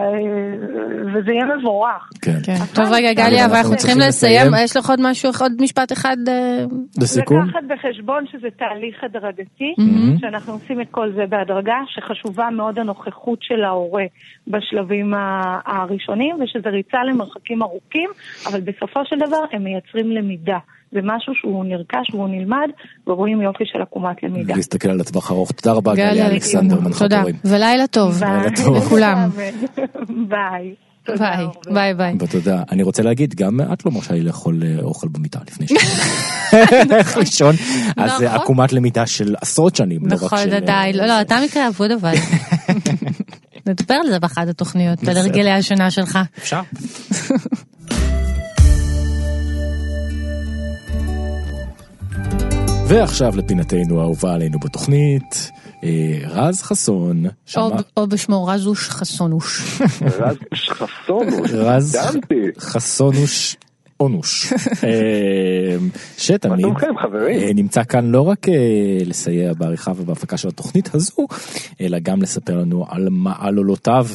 E: וזה יהיה מבורך.
B: כן.
C: כן. טוב רגע גליה? אבל אנחנו צריכים לסיים. יש לך עוד משהו, עוד משפט אחד? אה,
B: לסיכום?
E: לקחת בחשבון שזה תהליך הדרגתי, שאנחנו עושים את כל זה בהדרגה, שחשובה מאוד הנוכחות של ההורה בשלבים הראשונים, ושזה ריצה למרחקים ארוכים, אבל בסופו של דבר הם מייצרים למידה. זה משהו שהוא נרכש והוא נלמד, ורואים יופי של עקומת למידה.
B: להסתכל על הטווח הארוך. תודה רבה
C: גליה
B: אלכסנדר
C: תודה,
B: מנחם
C: ולילה טוב
B: לילה טוב.
C: לכולם.
E: ביי.
C: ביי. ביי ביי.
B: ותודה. אני רוצה להגיד, גם את לא מרשה לי לאכול אה, אוכל במיטה לפני שאני הולך לישון. אז זה
C: נכון.
B: עקומת למידה של עשרות שנים, לא רק
C: נכון,
B: של...
C: די, לא, לא, אתה מקרה אבוד אבל. נדבר על זה באחת התוכניות, על הרגלי השנה שלך.
B: אפשר. ועכשיו לפינתנו האהובה עלינו בתוכנית, אה, רז חסון,
C: או- בשמו רזוש חסונוש.
G: רז חסונוש,
B: רז. חסונוש אונוש, אה, שתמיד
G: חברים?
B: אה, נמצא כאן לא רק אה, לסייע בעריכה ובהפקה של התוכנית הזו, אלא גם לספר לנו על מעלולותיו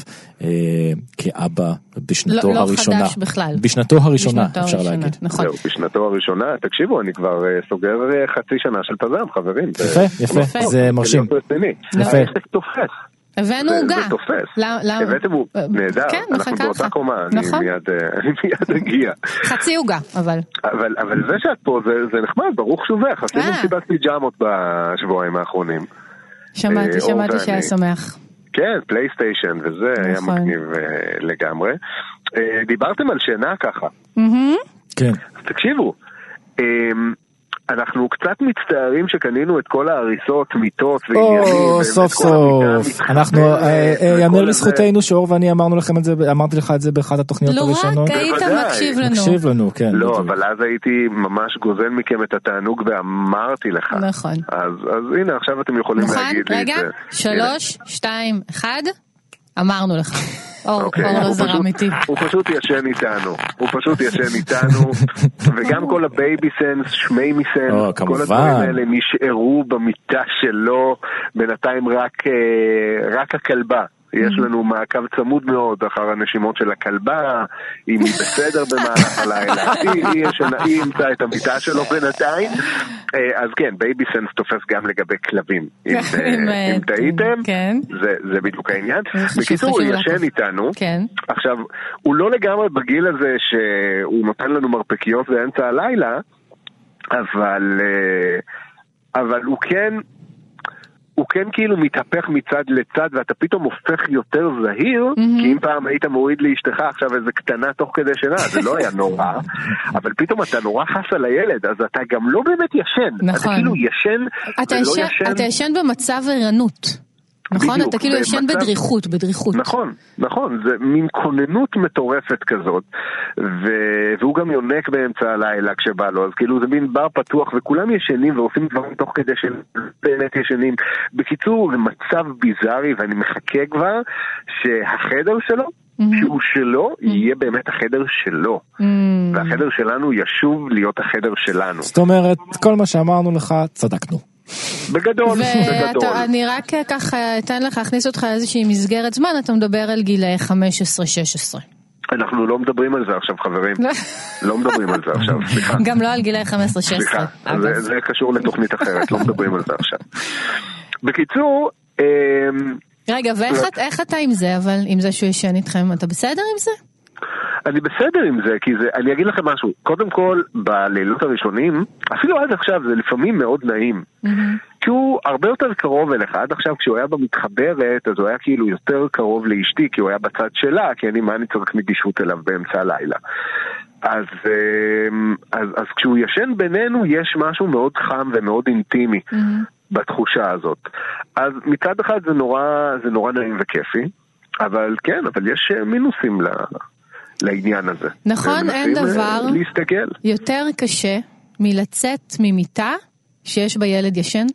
B: כאבא בשנתו
C: לא- לא
B: הראשונה.
C: חדש בכלל.
B: בשנתו הראשונה,
C: בשנתו
B: אפשר
C: הראשונה,
B: להגיד.
C: נכון.
G: זהו, בשנתו הראשונה, תקשיבו, אני כבר סוגר חצי שנה של פזם, חברים.
B: יפה, יפה,
C: יפה.
B: זה מרשים. יפה.
C: הבאנו עוגה.
G: זה תופס.
C: למה- למה-
G: הבאתם הוא
C: אה,
G: נהדר,
C: כן,
G: אנחנו
C: מחכה
G: באותה
C: לך.
G: קומה, אני
C: נכון.
G: מיד אה, אני מיד אגיע.
C: חצי עוגה, אבל.
G: אבל זה שאת פה זה נחמד, ברוך שובך, עשינו
C: אה.
G: מסיבת פיג'מות בשבועיים האחרונים.
C: שמעתי, שמעתי. שהיה שמח.
G: כן, פלייסטיישן וזה, היה
C: נכון.
G: מגניב לגמרי. דיברתם על שינה ככה.
B: כן.
G: תקשיבו, אמ, אנחנו קצת מצטערים שקנינו את כל ההריסות, מיטות ועניינים.
B: או, סוף סוף. אנחנו, אה, אה, יאמר. לזכותנו שאור ואני אמרנו לכם את זה, אמרתי לך את זה באחת התוכניות הראשונות.
C: רק היית. מקשיב לנו.
B: מקשיב לנו, כן.
G: לא. אבל אז הייתי ממש גוזל מכם את התענוג ואמרתי לך.
C: נכון.
G: אז, אז הנה, עכשיו אתם יכולים
C: מוכן?
G: להגיד לי
C: רגע,
G: את זה.
C: שלוש, שתיים, אחד, אמרנו לך. אור,
G: אוקיי,
C: אור לא
G: הוא
C: זרם
G: פשוט-
C: איתי.
G: הוא פשוט ישן איתנו, הוא פשוט ישן איתנו, וגם כל הבייבי סנס, שמייבי סנס,
B: או,
G: כל
B: כמובן.
G: הדברים האלה נשארו במיטה שלו, בינתיים רק, אה, רק הכלבה. יש לנו מעקב צמוד מאוד אחר הנשימות של הכלבה, אם היא בסדר במהלך הלילה, היא, ישנה, היא אימצה את המיטה שלו בינתיים. אה, אז כן, בייבי סנס תופס גם לגבי כלבים. אם, אה,
C: אה,
G: אם טעיתם,
C: כן.
G: זה, בדיוק העניין. בקיצור, הוא ישן. איתנו.
C: כן.
G: עכשיו, הוא לא לגמרי בגיל הזה שהוא נותן לנו מרפקיות באמצע הלילה, אבל, אבל הוא כן, הוא כן כאילו מתהפך מצד לצד ואתה פתאום הופך יותר זהיר, כי אם פעם היית מוריד לאשתך עכשיו איזה קטנה תוך כדי שינה, זה לא היה נורא, אבל פתאום אתה נורא חס על הילד, אז אתה גם לא באמת ישן.
C: נכון.
G: אתה כאילו ישן
C: אתה
G: ולא
C: ישן. אתה ישן במצב ערנות. נכון?
G: בדיוק,
C: אתה כאילו ישן
G: במצב-
C: בדריכות, בדריכות.
G: נכון, נכון, זה מין כוננות מטורפת כזאת, ו... והוא גם יונק באמצע הלילה כשבא לו, אז כאילו זה מין בר פתוח וכולם ישנים ועושים דברים תוך כדי שהם באמת ישנים. בקיצור, זה מצב ביזארי ואני מחכה כבר שהחדר שלו, שהוא שלו, יהיה באמת החדר שלו,
C: Mm,
G: והחדר שלנו ישוב להיות החדר שלנו.
B: זאת אומרת, כל מה שאמרנו לך, צדקנו.
G: בגדול, בגדול.
C: ואני רק אה, ככה אתן לך להכניס אותך לאיזושהי מסגרת זמן, אתה מדבר על גילאי 15-16.
G: אנחנו לא מדברים על זה עכשיו חברים, לא מדברים על זה עכשיו, סליחה.
C: גם לא על גילאי 15-16.
G: סליחה,
C: אגב.
G: זה, זה קשור לתוכנית אחרת, לא מדברים על זה עכשיו. בקיצור, אמ,
C: רגע, ואיך
G: לא.
C: אתה עם זה, אבל עם זה שהוא ישן איתכם, אתה בסדר עם זה?
G: אני בסדר עם זה, כי זה, אני אגיד לכם משהו, קודם כל, בלילות הראשונים, אפילו עד עכשיו זה לפעמים מאוד נעים. כי הוא הרבה יותר קרוב אליך, עד עכשיו כשהוא היה במתחברת, אז הוא היה כאילו יותר קרוב לאשתי, כי הוא היה בצד שלה, כי אני, מה אני צריך נגישות אליו באמצע הלילה. אז, אמ, אז, אז כשהוא ישן בינינו, יש משהו מאוד חם ומאוד אינטימי בתחושה הזאת. אז מצד אחד זה נורא, זה נורא נעים וכיפי, אבל כן, אבל יש אה, מינוסים ל... לעניין הזה.
C: נכון, אין
G: אה,
C: דבר.
G: להסתכל.
C: יותר קשה מלצאת ממיטה שיש בה ילד ישן?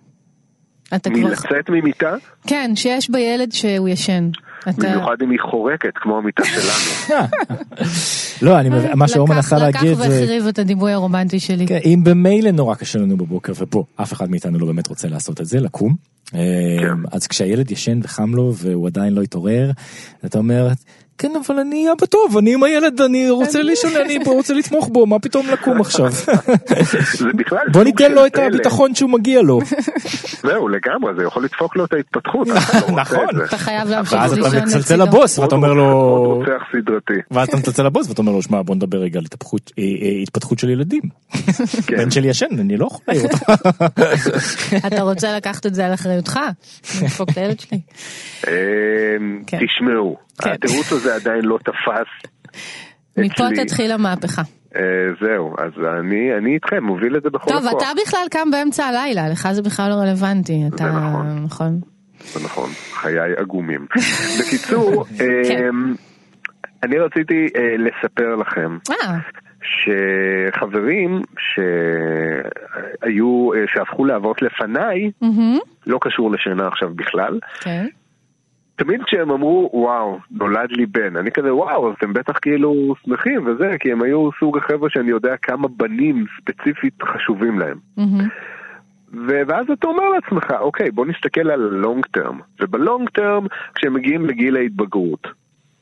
C: אתה כבר...
G: מלצאת ממיטה,
C: כן, שיש בה ילד שהוא ישן. אתה...
G: במיוחד אם היא חורקת כמו המיטה שלנו.
B: לא, אני מבין, מה שאור
C: לקח-
B: מנסה להגיד
C: לקח
B: זה...
C: והחריב את הדימוי הרומנטי שלי.
B: כן, אם במילא נורא קשה לנו בבוקר, ופה אף אחד מאיתנו לא באמת רוצה לעשות את זה, לקום.
G: כן.
B: אז כשהילד ישן וחם לו והוא עדיין לא התעורר, אתה אומר, כן, אבל אני אבא טוב, אני עם הילד, אני רוצה לישון, אני רוצה לתמוך בו, מה פתאום לקום עכשיו?
G: זה בכלל
B: בוא ניתן לו את. הביטחון שהוא מגיע לו.
G: זהו, לגמרי, זה יכול לדפוק לו את ההתפתחות. לא רוצה
B: נכון.
C: אתה חייב להמשיך
B: ואז
C: לישון
B: אתה מצלצל
C: לצידו.
B: לבוס ואתה אומר
G: עוד
B: לו,
G: רוצח סדרתי.
B: ואז אתה מצלצל לבוס ואתה אומר לו, שמע בוא נדבר רגע על אה, אה, התפתחות של ילדים.
G: כן.
B: בן שלי ישן, אני לא יכול להעיר אותך.
C: אתה רוצה לקחת את זה על אחריותך? לדפוק את הילד שלי.
G: אמ,
C: כן.
G: תשמעו,
C: כן.
G: התירוץ הזה עדיין לא תפס.
C: מפה. תתחיל המהפכה.
G: אה, זהו, אז אני אני איתכם, מוביל את זה בכל
C: טוב,
G: הכוח.
C: אתה בכלל קם באמצע הלילה, לך זה בכלל לא רלוונטי. אתה...
G: נכון.
C: נכון.
G: זה נכון, חיי עגומים. בקיצור,
C: כן.
G: אמ, אני רציתי אה, לספר לכם
C: אה,
G: שחברים שהיו, שהפכו לאבות לפניי,
C: מהמם,
G: לא קשור לשינה עכשיו בכלל,
C: כן.
G: תמיד כשהם אמרו, וואו, נולד לי בן, אני כזה, וואו, אז אתם בטח כאילו שמחים וזה, כי הם היו סוג החבר'ה שאני יודע כמה בנים ספציפית חשובים להם. ו- ואז אתה אומר לעצמך, אוקיי, בוא נסתכל על לונג טרם. ובלונג טרם, כשהם מגיעים לגיל ההתבגרות,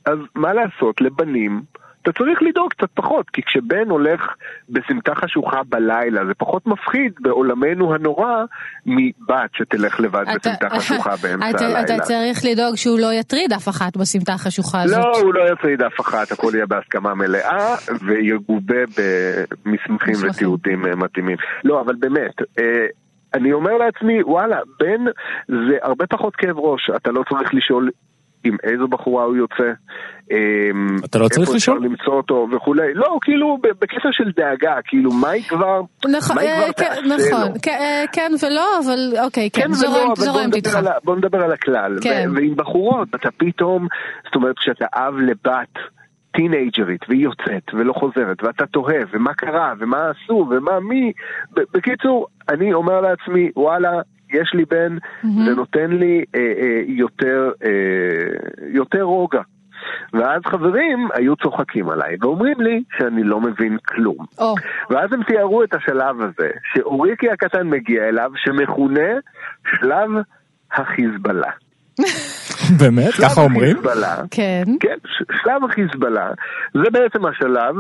G: אז מה לעשות, לבנים, אתה צריך לדאוג קצת פחות, כי כשבן הולך בסמטה חשוכה בלילה, זה פחות מפחיד בעולמנו הנורא מבת שתלך לבד
C: אתה-
G: בסמטה חשוכה באמצע
C: אתה-
G: הלילה.
C: אתה צריך לדאוג שהוא לא יטריד אף אחת בסמטה החשוכה הזאת.
G: לא, הוא לא יטריד אף אחת, הכל יהיה בהסכמה מלאה ויגובה במסמכים
C: מסמכים.
G: ותיעודים אה, מתאימים. לא, אבל באמת, אה, אני אומר לעצמי, וואלה, בן זה הרבה פחות כאב ראש, אתה לא צריך לשאול עם איזו בחורה הוא יוצא. אמ,
B: אתה לא צריך לשאול?
G: איפה אפשר למצוא אותו וכולי. לא, כאילו, בקטע של דאגה, כאילו, מה היא כבר,
C: נכון,
G: מה היא כבר
C: אה, כן,
G: תעשה
C: נכון,
G: לו?
C: כן, אה, כן ולא, אבל אוקיי, כן,
G: כן
C: זורמת איתך.
G: בוא נדבר על הכלל.
C: כן.
G: ועם בחורות, אתה פתאום, זאת אומרת, כשאתה אב לבת טינג'רית, והיא יוצאת ולא חוזרת, ואתה תוהה, ומה קרה, ומה עשו, ומה מי. בקיצור, אני אומר לעצמי, וואלה, יש לי בן, זה נותן לי אה, אה, יותר, אה, יותר רוגע. ואז חברים היו צוחקים עליי ואומרים לי שאני לא מבין כלום.
C: או,
G: ואז הם תיארו את השלב הזה, שאוריקי הקטן מגיע אליו, שמכונה שלב החיזבאללה.
B: באמת? ככה אומרים?
G: החיזבאללה,
C: כן,
G: כן, שלב החיזבאללה, זה בעצם השלב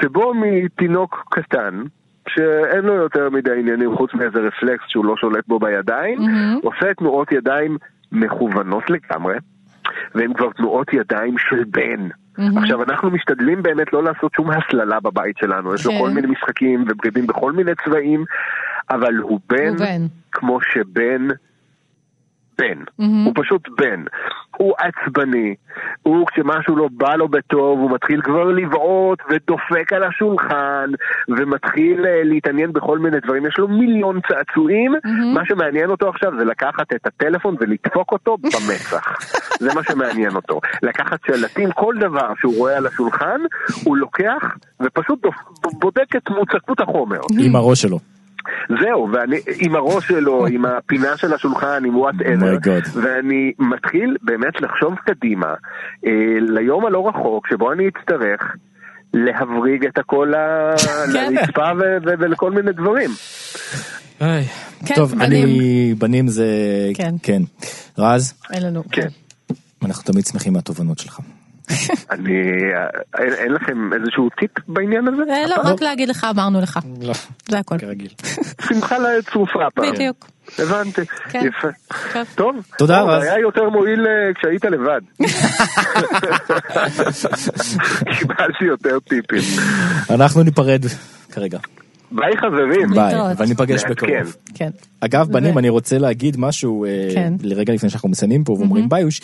G: שבו מתינוק קטן, שאין לו יותר מדי עניינים חוץ מאיזה רפלקס שהוא לא שולט בו בידיים,
C: מהמם.
G: עושה תנועות ידיים מכוונות לגמרי, והן כבר תנועות ידיים של בן.
C: מהמם.
G: עכשיו, אנחנו משתדלים באמת לא לעשות שום הסללה בבית שלנו, יש לו
C: כן.
G: כל מיני משחקים ובגדים בכל מיני צבעים, אבל הוא בן,
C: הוא בן.
G: כמו שבן בן.
C: מהמם.
G: הוא פשוט בן. הוא עצבני, הוא כשמשהו לא בא לו בטוב, הוא מתחיל כבר לבעוט ודופק על השולחן, ומתחיל אה, להתעניין בכל מיני דברים. יש לו מיליון צעצועים,
C: מהמם.
G: מה שמעניין אותו עכשיו זה לקחת את הטלפון ולדפוק אותו במצח. זה מה שמעניין אותו. לקחת שלטים, כל דבר שהוא רואה על השולחן, הוא לוקח ופשוט דופ- בודק את מוצקות החומר.
B: עם הראש שלו.
G: זהו, ואני עם הראש שלו, עם הפינה של השולחן, עם
B: whatever,
G: Oh
B: my God.
G: ואני מתחיל באמת לחשוב קדימה אה, ליום הלא רחוק שבו אני אצטרך להבריג את הכל
C: כן.
G: לרצפה ולכל מיני דברים.
C: כן,
B: טוב,
C: בנים.
B: אני, בנים זה,
C: כן.
B: כן. רז,
C: אין לנו.
G: כן.
B: אנחנו תמיד שמחים מהתובנות שלך.
G: אני, אה, אין, אין לכם איזשהו טיפ בעניין הזה?
C: אה, לא, רק להגיד לך, אמרנו לך.
B: לא,
C: זה הכל.
B: כרגיל.
G: שמחה צרופה הפעם.
C: בדיוק.
G: הבנתי,
C: כן.
G: יפה.
C: טוב.
G: טוב,
B: תודה, רז.
G: היה יותר מועיל אה, כשהיית לבד. קיבלתי יותר טיפים.
B: אנחנו ניפרד כרגע.
G: ביי חברים.
B: ביי. וניפגש
G: לעדכן.
B: בקרוב.
C: כן.
B: אגב, בנים,
C: ו-
B: אני רוצה להגיד משהו
C: כן.
B: לרגע לפני שאנחנו מסיימים פה ואומרים ביוש.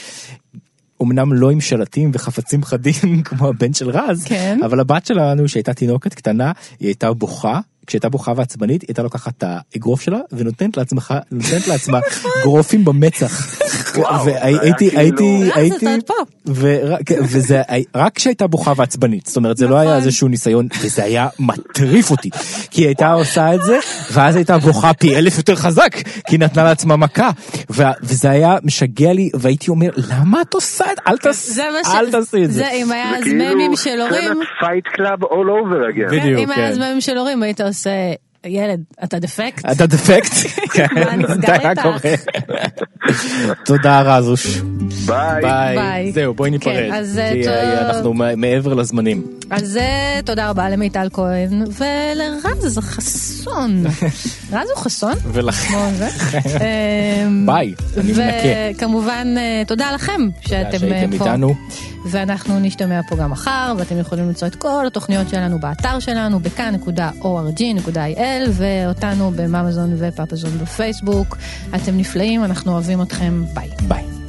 B: אמנם לא עם שלטים וחפצים חדים כמו הבן של רז,
C: כן.
B: אבל הבת שלנו שהייתה תינוקת קטנה, היא הייתה בוכה, כשהייתה בוכה ועצבנית, היא הייתה לוקחת את האגרוף שלה ונותנת לעצמך, נותנת לעצמה גרופים במצח. והייתי,
G: זה
B: הייתי,
G: כאילו-
B: הייתי,
C: פה.
B: ורק- וזה רק כשהייתה בוכה ועצבנית, זאת אומרת זה לא היה
C: נכון.
B: איזשהו ניסיון, וזה היה מטריף אותי, כי היא הייתה עושה את זה, ואז הייתה בוכה פי אלף יותר חזק, כי היא נתנה לעצמה מכה, ו- וזה היה משגע לי, והייתי אומר, למה את עושה את זה? אל
C: זה
B: תעשי את זה.
C: זה אם היה
G: זה
C: אז
G: כאילו
C: ממים של הורים.
G: Fight Club all over again.
B: בדיוק.
C: כן, אם היה אז
B: כן.
C: ממים של הורים היית עושה, ילד, אתה דפקט?
B: אתה דפקט? כן,
C: מה נסגר איתך?
B: תודה רזוש.
G: ביי.
B: ביי. זהו בואי ניפרד.
C: כן, אז,
B: כי
C: טוב.
B: אה, אנחנו מעבר לזמנים.
C: אז אה, תודה רבה למיטל כהן ולרז חסון. רז הוא חסון?
B: ולכן.
C: אמ,
B: ביי, אני מנקה.
C: וכמובן אה, תודה לכם שאתם אה,
B: שהייתם
C: פה.
B: איתנו.
C: ואנחנו נשתמע פה גם מחר, ואתם יכולים למצוא את כל התוכניות שלנו באתר שלנו, בכאן.org.il, ואותנו בממזון ופפזון בפייסבוק. אתם נפלאים, אנחנו אוהבים אתכם, ביי.
B: ביי.